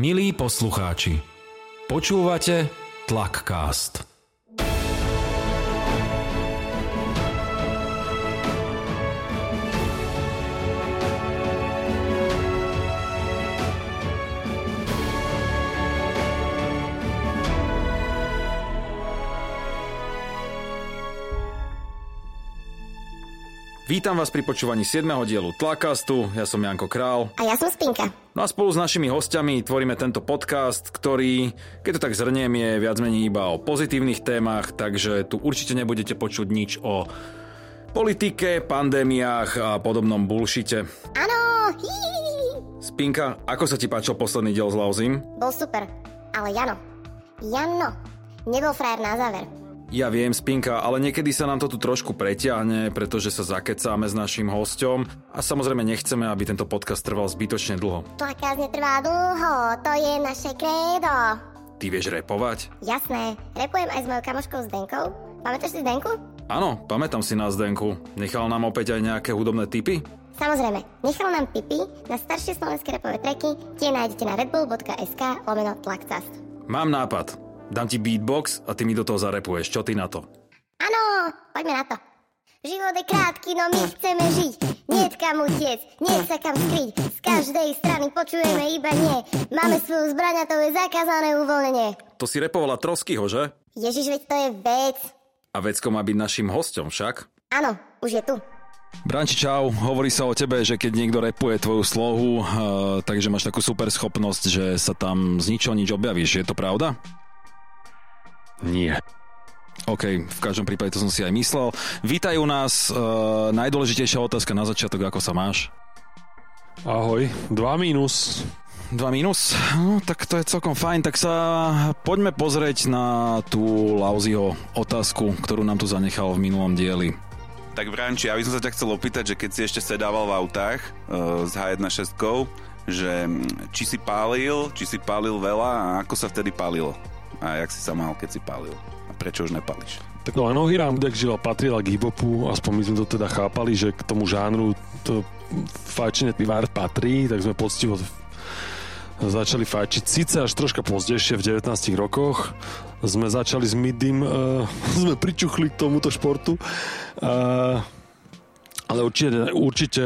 Milí poslucháči, počúvate Tlakcast. Vítam vás pri počúvaní 7. dielu Tlakastu, ja som Janko Král. A ja som Spinka. No a spolu s našimi hostiami tvoríme tento podcast, ktorý, keď to tak zhrniem, je viac menej iba o pozitívnych témach, takže tu určite nebudete počuť nič o politike, pandémiách a podobnom bullshite. Áno! Spinka, ako sa ti páčil posledný diel s Lauzim? Bol super, ale Jano, Jano, nebol frajer na záver. Ja viem, Spinka, ale niekedy sa nám to tu trošku preťahne, pretože sa zakecáme s našim hosťom a samozrejme nechceme, aby tento podcast trval zbytočne dlho. Tlakáz netrvá dlho, to je naše krédo. Ty vieš repovať? Jasné, repujem aj s mojou kamoškou Zdenkou. Pamätáš si Zdenku? Áno, pamätám si na Zdenku. Nechal nám opäť aj nejaké hudobné tipy? Samozrejme, nechal nám tipy na staršie slovenské repové treky, tie nájdete na redbull.sk lomeno tlakcast. Mám nápad. Dám ti beatbox a ty mi do toho zarepuješ. Čo ty na to? Áno, poďme na to. Život je krátky, no my chceme žiť. Nie kam utiec, nie sa kam skryť. Z každej strany počujeme iba nie. Máme svoju zbraň a to je zakázané uvoľnenie. To si repovala Troskyho, že? Ježiš, veď to je vec. A vecko má byť našim hostom však? Áno, už je tu. Branči, čau. Hovorí sa o tebe, že keď niekto repuje tvoju slohu, uh, takže máš takú super schopnosť, že sa tam z ničoho nič objavíš. Je to pravda? Nie. OK, v každom prípade to som si aj myslel. Vítajú nás. Uh, najdôležitejšia otázka na začiatok, ako sa máš? Ahoj, 2 mínus. 2 mínus? No, tak to je celkom fajn. Tak sa poďme pozrieť na tú Lauziho otázku, ktorú nám tu zanechal v minulom dieli. Tak Branči, ja by som sa ťa chcel opýtať, že keď si ešte sedával v autách uh, s H1.6, že mm, či si pálil, či si pálil veľa a ako sa vtedy pálilo? A jak si sa mal, keď si palil? A prečo už nepališ? Tak no, Anohy Ramdek žila patrila k hip-hopu, aspoň my sme to teda chápali, že k tomu žánru to fajčenie pivár patrí, tak sme poctivo začali fajčiť. Sice až troška pozdejšie v 19 rokoch sme začali s midym, uh, sme pričuchli k tomuto športu. Uh, ale určite, určite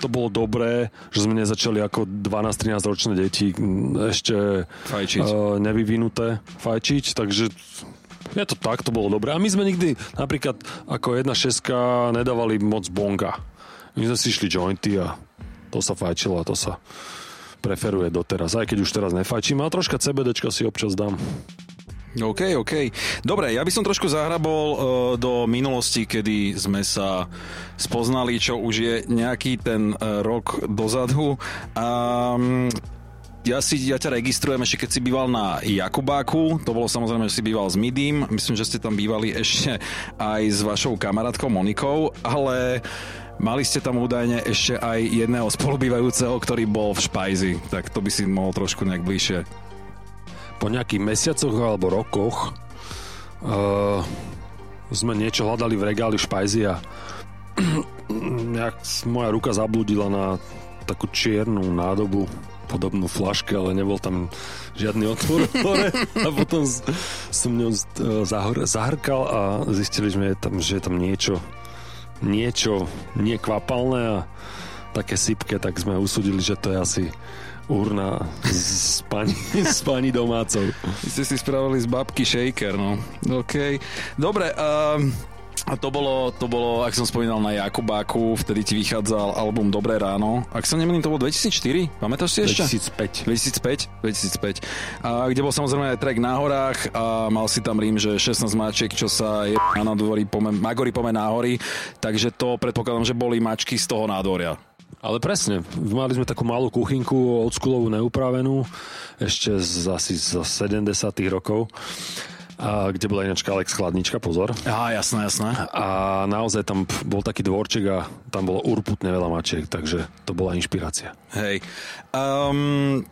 to bolo dobré, že sme nezačali ako 12-13 ročné deti ešte fajčiť. Uh, nevyvinuté fajčiť, takže je to tak, to bolo dobré. A my sme nikdy napríklad ako jedna šeska nedávali moc bonga. My sme si šli jointy a to sa fajčilo a to sa preferuje doteraz. Aj keď už teraz nefajčím, ale troška CBDčka si občas dám. OK, OK. Dobre, ja by som trošku zahrabol uh, do minulosti, kedy sme sa spoznali, čo už je nejaký ten uh, rok dozadu. Um, ja, si, ja ťa registrujem ešte keď si býval na Jakubáku, to bolo samozrejme, že si býval s Midím, myslím, že ste tam bývali ešte aj s vašou kamarátkou Monikou, ale mali ste tam údajne ešte aj jedného spolubývajúceho, ktorý bol v Špajzi, tak to by si mohol trošku nejak bližšie po nejakých mesiacoch alebo rokoch uh, sme niečo hľadali v regáli špajzi a moja ruka zabludila na takú čiernu nádobu podobnú flaške, ale nebol tam žiadny otvor hore. A potom som ňou e, zahr- zahrkal a zistili sme, že je tam niečo niečo nekvapalné a také sypke, tak sme usudili, že to je asi urna s pani, s pani domácou. Vy ste si spravili z babky shaker, no. OK. Dobre, um, a to bolo, to bolo, ak som spomínal na Jakubáku, vtedy ti vychádzal album Dobré ráno. Ak sa nemýlim, to bolo 2004? Pamätáš si ešte? 2005. 2005, 2005. A kde bol samozrejme aj track na horách a mal si tam rím, že 16 mačiek, čo sa je na dvorí pome, Magori pome náhory, takže to predpokladám, že boli mačky z toho nádoria. Ale presne, mali sme takú malú kuchynku odskulovú neupravenú, ešte z, asi z 70 rokov a kde bola ináčka Alex Chladnička, pozor. Á, jasné, jasné. A naozaj tam bol taký dvorček a tam bolo urputne veľa mačiek, takže to bola inšpirácia. Hej. Um,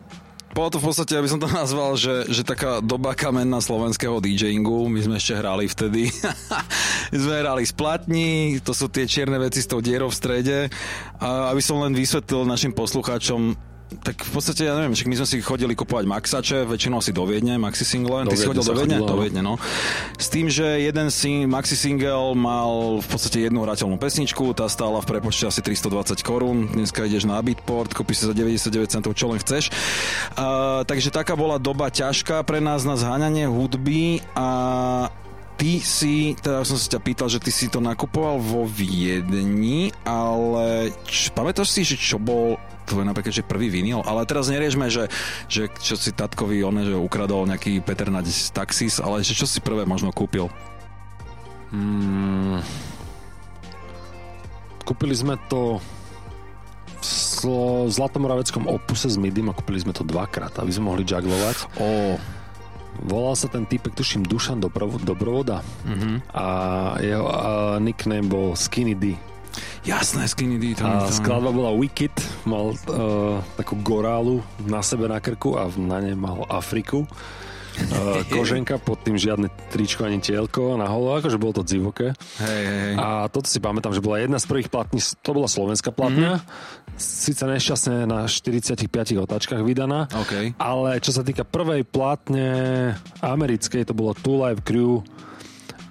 bolo to v podstate, aby som to nazval, že, že taká doba kamenná slovenského DJingu. My sme ešte hrali vtedy. My sme hrali splatní, to sú tie čierne veci s tou dierou v strede. A aby som len vysvetlil našim poslucháčom, tak v podstate, ja neviem, my sme si chodili kupovať Maxače, väčšinou asi do Viedne, Maxi Single. Ty si chodil do Viedne? Do. Viedne, no. S tým, že jeden sing, Maxi Single mal v podstate jednu hrateľnú pesničku, tá stála v prepočte asi 320 korún. Dneska ideš na Beatport, kúpiš si za 99 centov, čo len chceš. Uh, takže taká bola doba ťažká pre nás na zháňanie hudby a Ty si, teda som sa ťa pýtal, že ty si to nakupoval vo Viedni, ale č, pamätáš si, že čo bol tvoj napríklad, že prvý vinyl, ale teraz neriešme, že, že čo si tatkovi on, že ukradol nejaký Peter na taxis, ale že čo si prvé možno kúpil? Mm, kúpili sme to v Zlatomoraveckom opuse s Midim a kúpili sme to dvakrát, aby sme mohli jugglovať. Ó, Volal sa ten typek, tuším, Dušan Dobrovo- Dobrovoda a jeho a nickname bol Skinny D. jasné, Skinny D. To A to- skladba bola Wicked, mal uh, takú gorálu na sebe na krku a na nej mal Afriku. Uh, koženka, pod tým žiadne tričko ani tielko na holo, akože bolo to divoké. Hej, hej. A toto si pamätám, že bola jedna z prvých platní, to bola slovenská platňa, Mhm. síce nešťastne na 45 otáčkach vydaná, OK. ale čo sa týka prvej platne americkej, to bolo Two Live Crew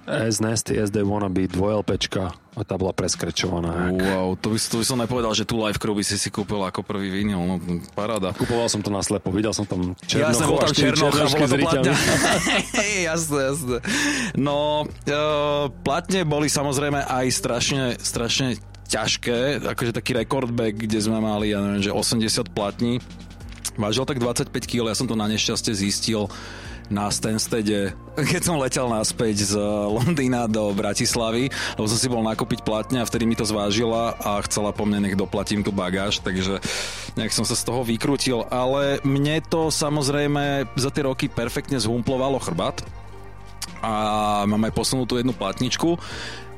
S Nasty as They Wanna Be 2LPčka a tá bola preskrečovaná. jak- Wow, to by, to by som nepovedal, že tu Live Crew by si si kúpil ako prvý vinyl, no paráda. Kupoval som to na slepo, videl som tam Jasné, bol Černochov a tam Černoch a bola to platňa. jasné, jasné. No, uh, platne boli samozrejme aj strašne, strašne ťažké, akože taký recordback, kde sme mali, ja neviem, že 80 platní. Vážil tak 25 kg, ja som to na nešťastie zistil na Stanstede, keď som letel naspäť z Londýna do Bratislavy, lebo som si bol nakúpiť platne a vtedy mi to zvážila a chcela po mne, nech doplatím tú bagáž, takže nejak som sa z toho vykrútil, ale mne to samozrejme za tie roky perfektne zhumplovalo chrbát a mám aj posunutú jednu platničku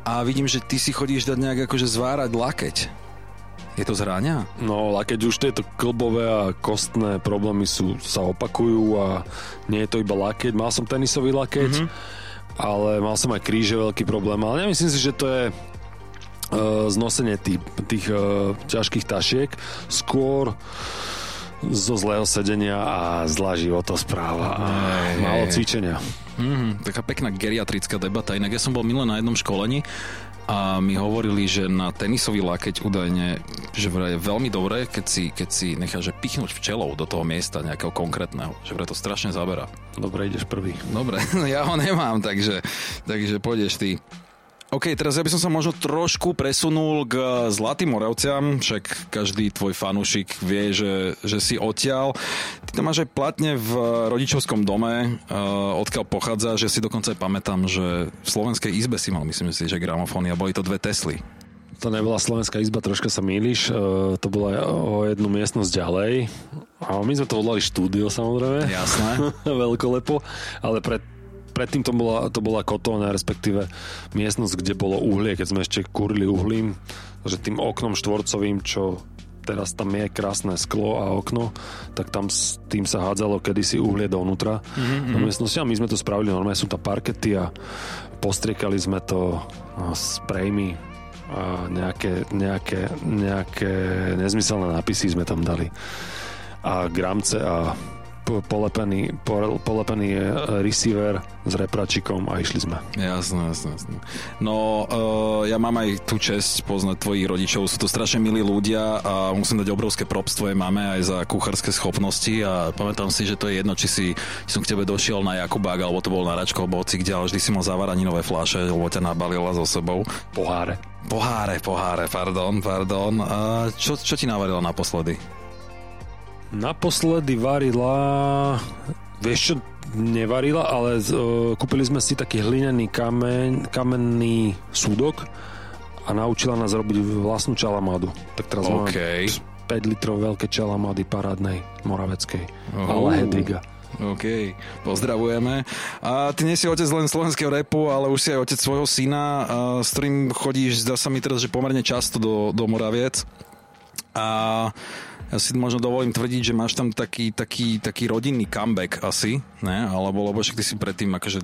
a vidím, že ty si chodíš dať nejak akože zvárať lakeť. Je to zráňa? No, a keď už tieto klbové a kostné problémy sú, sa opakujú a nie je to iba lakeť, mal som tenisový lakeť, Mhm. ale mal som aj kríže veľký problém, ale nemyslím si, že to je uh, znosenie tých, tých uh, ťažkých tašiek, skôr zo zlého sedenia a zlá životospráva a málo cvičenia. Mm, taká pekná geriatrická debata. Inak ja som bol milé na jednom školení a mi hovorili, že na tenisový lakeť údajne, že vraj je veľmi dobré, keď si, keď si necháš pichnúť včelou do toho miesta nejakého konkrétneho. Že vraj to strašne zabera. Dobre, ideš prvý. Dobre, ja ho nemám, takže, takže pôjdeš ty. OK, teraz ja by som sa možno trošku presunul k Zlatým Moravciam, však každý tvoj fanúšik vie, že, že si odtiaľ. Ty to máš aj platne v rodičovskom dome, uh, odkiaľ pochádza, že si dokonca aj pamätám, že v Slovenskej izbe si mal, myslím si, že gramofóny a boli to dve Tesly. To nebola slovenská izba, troška sa mýliš. To bola o jednu miestnosť ďalej. A my sme to volali štúdio, samozrejme. Jasné. Veľkolepo. Ale pred, predtým to bola, to bola kotolňa, respektíve miestnosť, kde bolo uhlie, keď sme ešte kurili uhlím. Takže tým oknom štvorcovým, čo teraz tam je krásne sklo a okno, tak tam s tým sa hádzalo kedysi uhlie dovnútra mm-hmm. do miestnosti a my sme to spravili normálne, sú tam parkety a postriekali sme to no, sprejmi a nejaké, nejaké, nejaké nezmyselné nápisy sme tam dali a gramce a polepený, po- polepený e, receiver s repračikom a išli sme. Jasné, jasné, jasné. No, uh, ja mám aj tú čest poznať tvojich rodičov, sú to strašne milí ľudia a musím dať obrovské props tvojej mame aj za kuchárske schopnosti a pamätám si, že to je jedno, či si či som k tebe došiel na Jakubák, alebo to bol na Račko, alebo hoci kde, ale vždy si mal zavaraninové fláše, lebo ťa nabalila so sebou. Poháre. Poháre, poháre, pardon, pardon. A čo, čo ti navarila naposledy? Naposledy varila... Vieš čo, nevarila, ale uh, kúpili sme si taký hlinený kameň, kamenný súdok a naučila nás robiť vlastnú čalamádu. Tak teraz máme OK. 5 litrov veľké čalamády parádnej moraveckej. Oh. Ale Hedviga. OK, pozdravujeme. A ty nie si otec len slovenského repu, ale už si aj otec svojho syna, s ktorým chodíš, zdá sa mi teraz, že pomerne často do, do Moraviec. A ja si možno dovolím tvrdiť, že máš tam taký, taký, taký rodinný comeback asi, ne? Alebo lebo však ty si predtým akože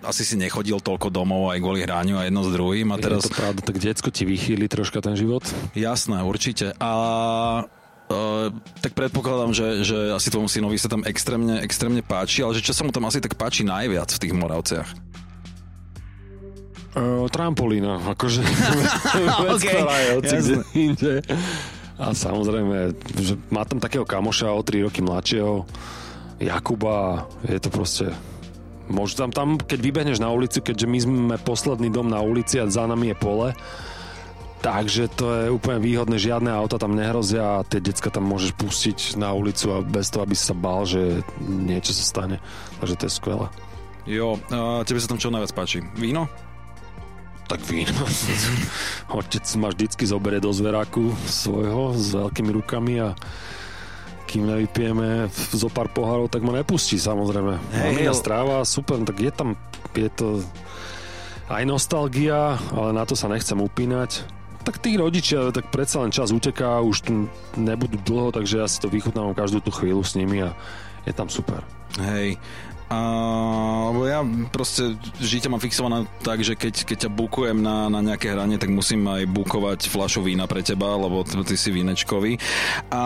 asi si nechodil toľko domov aj kvôli hráňu a jedno s druhým a Teraz... Je to pravda, tak decko ti vychýli troška ten život. Jasné, určite. A Uh, tak predpokladám, že, že asi tvojmu synovi sa tam extrémne, extrémne páči, ale že čo sa mu tam asi tak páči najviac v tých Moravciach? Uh, trampolína, akože vec, Ok, ktorá je hoci kde jasné. inde. A samozrejme, že má tam takého kamoša o 3 roky mladšieho, Jakuba, je to proste... Môžu tam, tam, keď vybehneš na ulicu, keďže my sme posledný dom na ulici a za nami je pole, takže to je úplne výhodné, žiadne auta tam nehrozia a tie decka tam môžeš pustiť na ulicu a bez toho, aby si sa bál, že niečo sa stane. Takže to je skvelé. Jo, uh, tebe sa tam čo najviac páči? Víno? Tak víno. Otec ma vždycky zoberie do zveráku svojho s veľkými rukami a kým nevypijeme zo pár pohárov, tak ma nepustí samozrejme. Hej, hej. stráva, super, tak je tam, je to aj nostalgia, ale na to sa nechcem upínať. Tak tí rodičia, tak predsa len čas uteká, už tu nebudú dlho, takže ja si to vychutnávam každú tú chvíľu s nimi a je tam super. Hej. A, lebo ja proste žite mám fixované tak, že keď, keď ťa bukujem na, na nejaké hranie, tak musím aj bukovať fľašu vína pre teba, lebo t- ty si vínečkový. A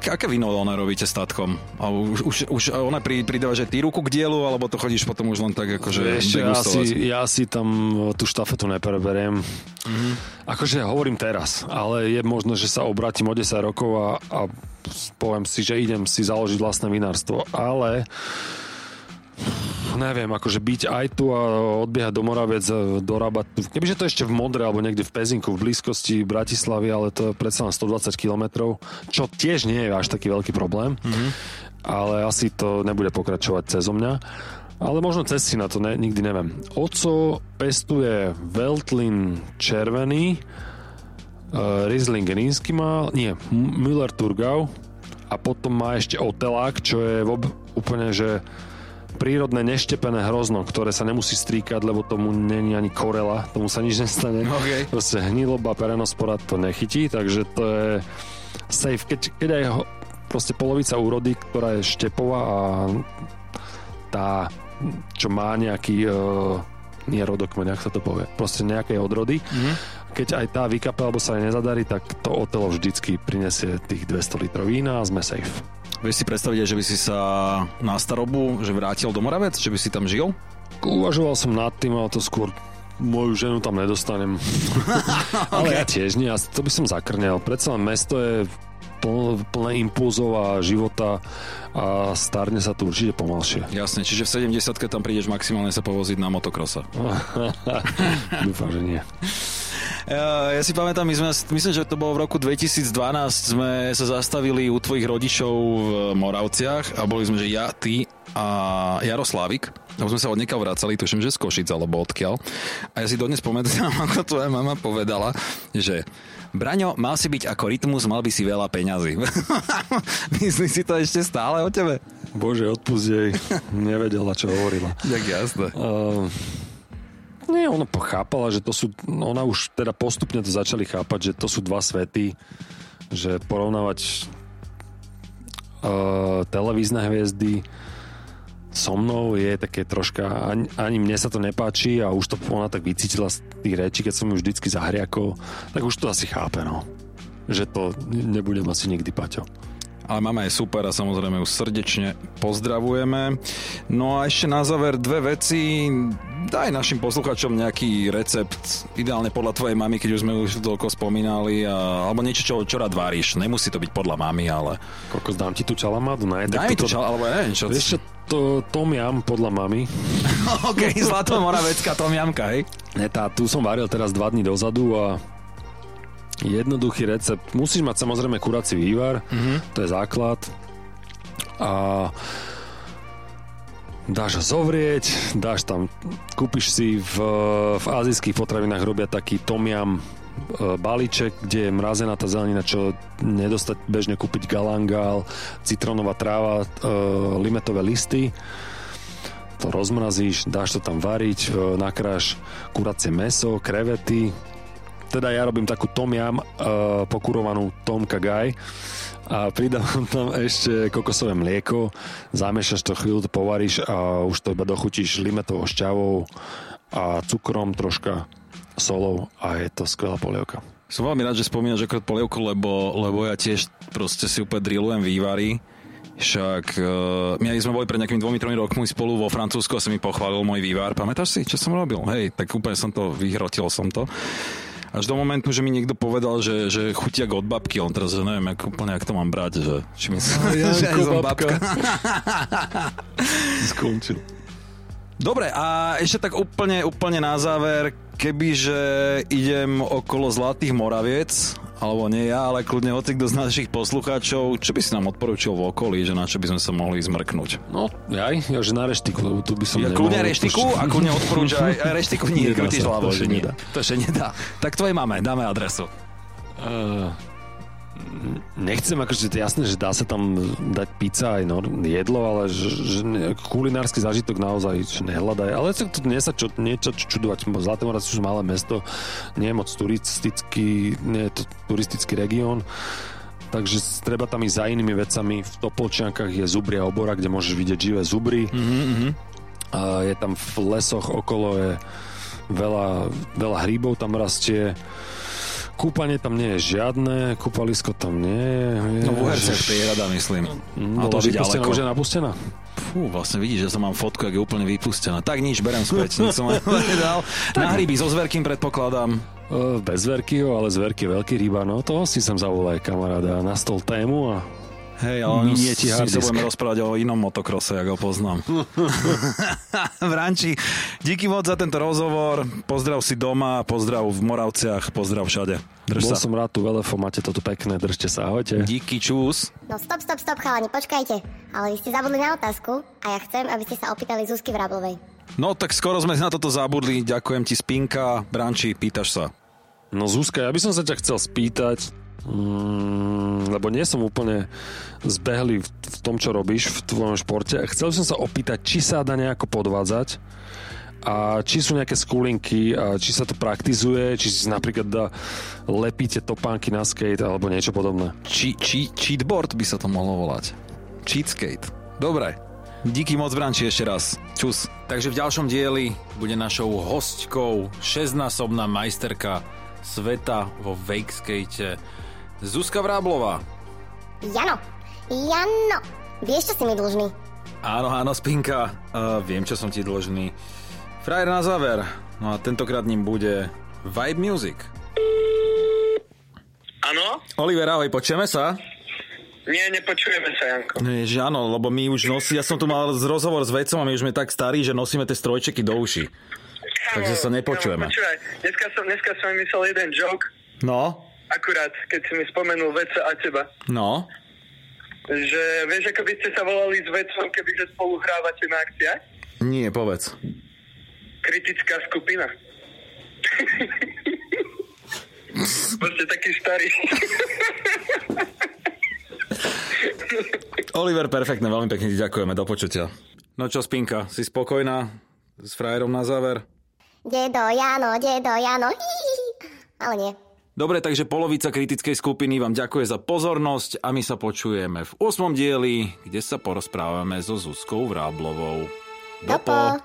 aké, aké víno ona robíte s tatkom? A už, už, už ona pri, pridáva, že ty ruku k dielu, alebo to chodíš potom už len tak akože Vieš, ja si, ja si tam tú štafetu nepreberiem. Mm-hmm. Akože hovorím teraz, ale je možné, že sa obrátim o 10 rokov a, a poviem si, že idem si založiť vlastné vinárstvo. Ale neviem, akože byť aj tu a odbiehať do Moravec, e, dorábať. Kebyže to ešte v Modre alebo niekde v Pezinku v blízkosti Bratislavy, ale to je predsa len 120 km, čo tiež nie je až taký veľký problém. Mm-hmm. Ale asi to nebude pokračovať cez mňa. Ale možno cez si na to, ne, nikdy neviem. Oco pestuje Veltlin červený, uh, Riesling rínsky má, nie, Müller Turgau a potom má ešte Otelák, čo je vob, úplne, že prírodné neštepené hrozno, ktoré sa nemusí stríkať, lebo tomu není ani korela, tomu sa nič nestane. OK. Proste hniloba, perenospora to nechytí, takže to je safe. Keď, keď aj ho, proste polovica úrody, ktorá je štepová a tá, čo má nejaký uh, nie rodokmeň, ak sa to povie, proste nejaké odrody, mm-hmm. keď aj tá vykape alebo sa jej nezadarí, tak to otelo vždycky prinesie tých 200 litrov vína a sme safe. Vieš si predstaviť, že by si sa na starobu že vrátil do Moravec? Že by si tam žil? Uvažoval som nad tým, ale to skôr moju ženu tam nedostanem. ale ja tiež nie, ja to by som zakrnel. Predsa len mesto je plné, plné impulzov a života a starne sa tu určite pomalšie. Jasne, čiže v 70 tam prídeš maximálne sa povoziť na motokrosa. Dúfam, že nie. Ja, si pamätám, my sme, myslím, že to bolo v roku 2012, sme sa zastavili u tvojich rodičov v Moravciach a boli sme, že ja, ty a Jaroslávik. A sme sa od niekaľ vracali, tuším, že z Košic alebo odkiaľ. A ja si dodnes pamätám, ako tvoja mama povedala, že Braňo, mal si byť ako rytmus, mal by si veľa peňazí. Myslíš si to ešte stále o tebe? Bože, odpust jej. Nevedela, čo hovorila. Tak jasné. Uh, nie, ona pochápala, že to sú, ona už teda postupne to začali chápať, že to sú dva svety, že porovnávať uh, televízne hviezdy so mnou je také troška, ani, ani mne sa to nepáči a už to ona tak vycítila z tých rečí, keď som ju vždycky zahriakol, tak už to asi chápe, no. Že to nebudem asi nikdy paťo. Ale mama je super a samozrejme ju srdečne pozdravujeme. No a ešte na záver dve veci. Daj našim posluchačom nejaký recept, ideálne podľa tvojej mamy, keď už sme už toľko spomínali, a, alebo niečo, čo, čo rád varíš. Nemusí to byť podľa mamy, ale... Kokos, dám ti tú čalamadu? Ne, Daj mi to, čal, alebo ja neviem čo. Vieš čo, to, tom jam podľa mami. OK, Zlatomoravecká tomiamka, hej? Ne, tá, tu som varil teraz dva dní dozadu a jednoduchý recept. Musíš mať samozrejme kurací vývar, mm-hmm. to je základ. A dáš zovrieť, dáš tam, kúpiš si v, v azijských potravinách robia taký tomiam balíček, kde je mrazená tá zelenina, čo nedostať bežne kúpiť galangál, citrónová tráva, e, limetové listy. To rozmrazíš, dáš to tam variť, e, nakráš kuracie meso, krevety, teda ja robím takú tom jam uh, pokurovanú tom kagaj a pridávam tam ešte kokosové mlieko, zamiešaš to chvíľu, to povaríš a už to iba dochutíš limetovou šťavou a cukrom troška, solou a je to skvelá polievka. Som veľmi rád, že spomínaš akorát polievku, lebo, lebo ja tiež proste si úplne drillujem vývary. Však uh, my sme boli pred nejakými dvomi, tromi rokmi spolu vo Francúzsku a si mi pochválil môj vývar. Pamätáš si, čo som robil? Hej, tak úplne som to vyhrotil som to. Až do momentu, že mi niekto povedal, že, že chutia od babky, on teraz, že neviem, ako, úplne, jak to mám brať, že či mi No, ja, že ako som babka. Skončil. Dobre, a ešte tak úplne, úplne na záver, kebyže idem okolo Zlatých Moraviec, alebo nie ja, ale kľudne hoci kto z našich poslucháčov, čo by si nám odporučil v okolí, že na čo by sme sa mohli zmrknúť? No, jaj, ja, že na reštiku, lebo tu by som Ja kľudne reštiku a kľudne odporúča aj aj reštiku nie, krútiš hlavou, to že nie. To ešte nedá. Tak tvojej máme, dáme adresu. Uh, nechcem, akože jasné, že dá sa tam dať pizza aj no, jedlo, ale že, že kulinársky zážitok naozaj že nehľadaj. Ale to, to nie sa čo, niečo čo čudovať. Zlaté Moravce sú malé mesto, nie je moc turistický, nie je to turistický región. Takže treba tam ísť za inými vecami. V Topolčiankach je zubria obora, kde môžeš vidieť živé zubry. Mm-hmm. A je tam v lesoch okolo je veľa, veľa hríbov tam rastie. Kúpanie tam nie je žiadne, kúpalisko tam nie je. No v Uherciach prierada, myslím. Mm, A to vypustená, už je napustená? Fú, vlastne vidíš, že som mám fotku, jak je úplne vypustená. Tak nič, berem späť, nič som len dal. Na hryby so zverkým predpokladám. E, Bez verkyho, ale z verky veľký ryba, no toho si sem zavolaj kamaráda na stol tému a Hej, ale Minie ti disk. budeme rozprávať o inom motokrose, jak ho poznám. Vranči, díky moc za tento rozhovor. Pozdrav si doma, pozdrav v Moravciach, pozdrav všade. Drž bol sa. som rád tu veľefo, máte to tu pekné, držte sa, ahojte. Díky, čus. No stop, stop, stop, chalani, počkajte. Ale vy ste zabudli na otázku a ja chcem, aby ste sa opýtali Zuzky Vrablovej. No tak skoro sme na toto zabudli. Ďakujem ti, Spinka. Branči, pýtaš sa. No Zuzka, ja by som sa ťa chcel spýtať, mm, lebo nie som úplne zbehlý v, v tom, čo robíš v tvojom športe. Chcel som sa opýtať, či sa dá nejako podvádzať a či sú nejaké skulinky, a či sa to praktizuje, či si napríklad dá, lepíte topánky na skate alebo niečo podobné. Či, či, cheatboard by sa to mohlo volať. Cheatskate. Dobre. Díky moc, Branči, ešte raz. Čus. Takže v ďalšom dieli bude našou hostkou šestnásobná majsterka sveta vo wakeskate Zuzka Vráblová. Jano, Jano, vieš, čo si mi dlžný? Áno, áno, Spinka. Uh, viem, čo som ti dlžný. Frajer na záver. No a tentokrát ním bude Vibe Music. Áno? Oliver, ahoj, počujeme sa? Nie, nepočujeme sa, Janko. Nie, že áno, lebo my už nosí, ja som tu mal z rozhovor s vedcom a my už sme tak starí, že nosíme tie strojčeky do uši. Takže sa nepočujeme. Kámo, počúvaj, dneska som, dneska som myslel jeden joke, No, akurát, keď si mi spomenul veca a teba. no. Že vieš, ako by ste sa volali s vecom, kebyže spolu hrávate na akciách? Nie, povedz. Kritická skupina. Proste taký starý. Oliver, perfektne, veľmi pekne ti ďakujeme, do počutia. No čo, Spinka, si spokojná s frajerom na záver? Dedo Jano, dedo Jano, hihihi. Ale nie. Dobre, takže polovica kritickej skupiny vám ďakuje za pozornosť a my sa počujeme v 8. dieli, kde sa porozprávame so Zuzkou Vráblovou. Dopo.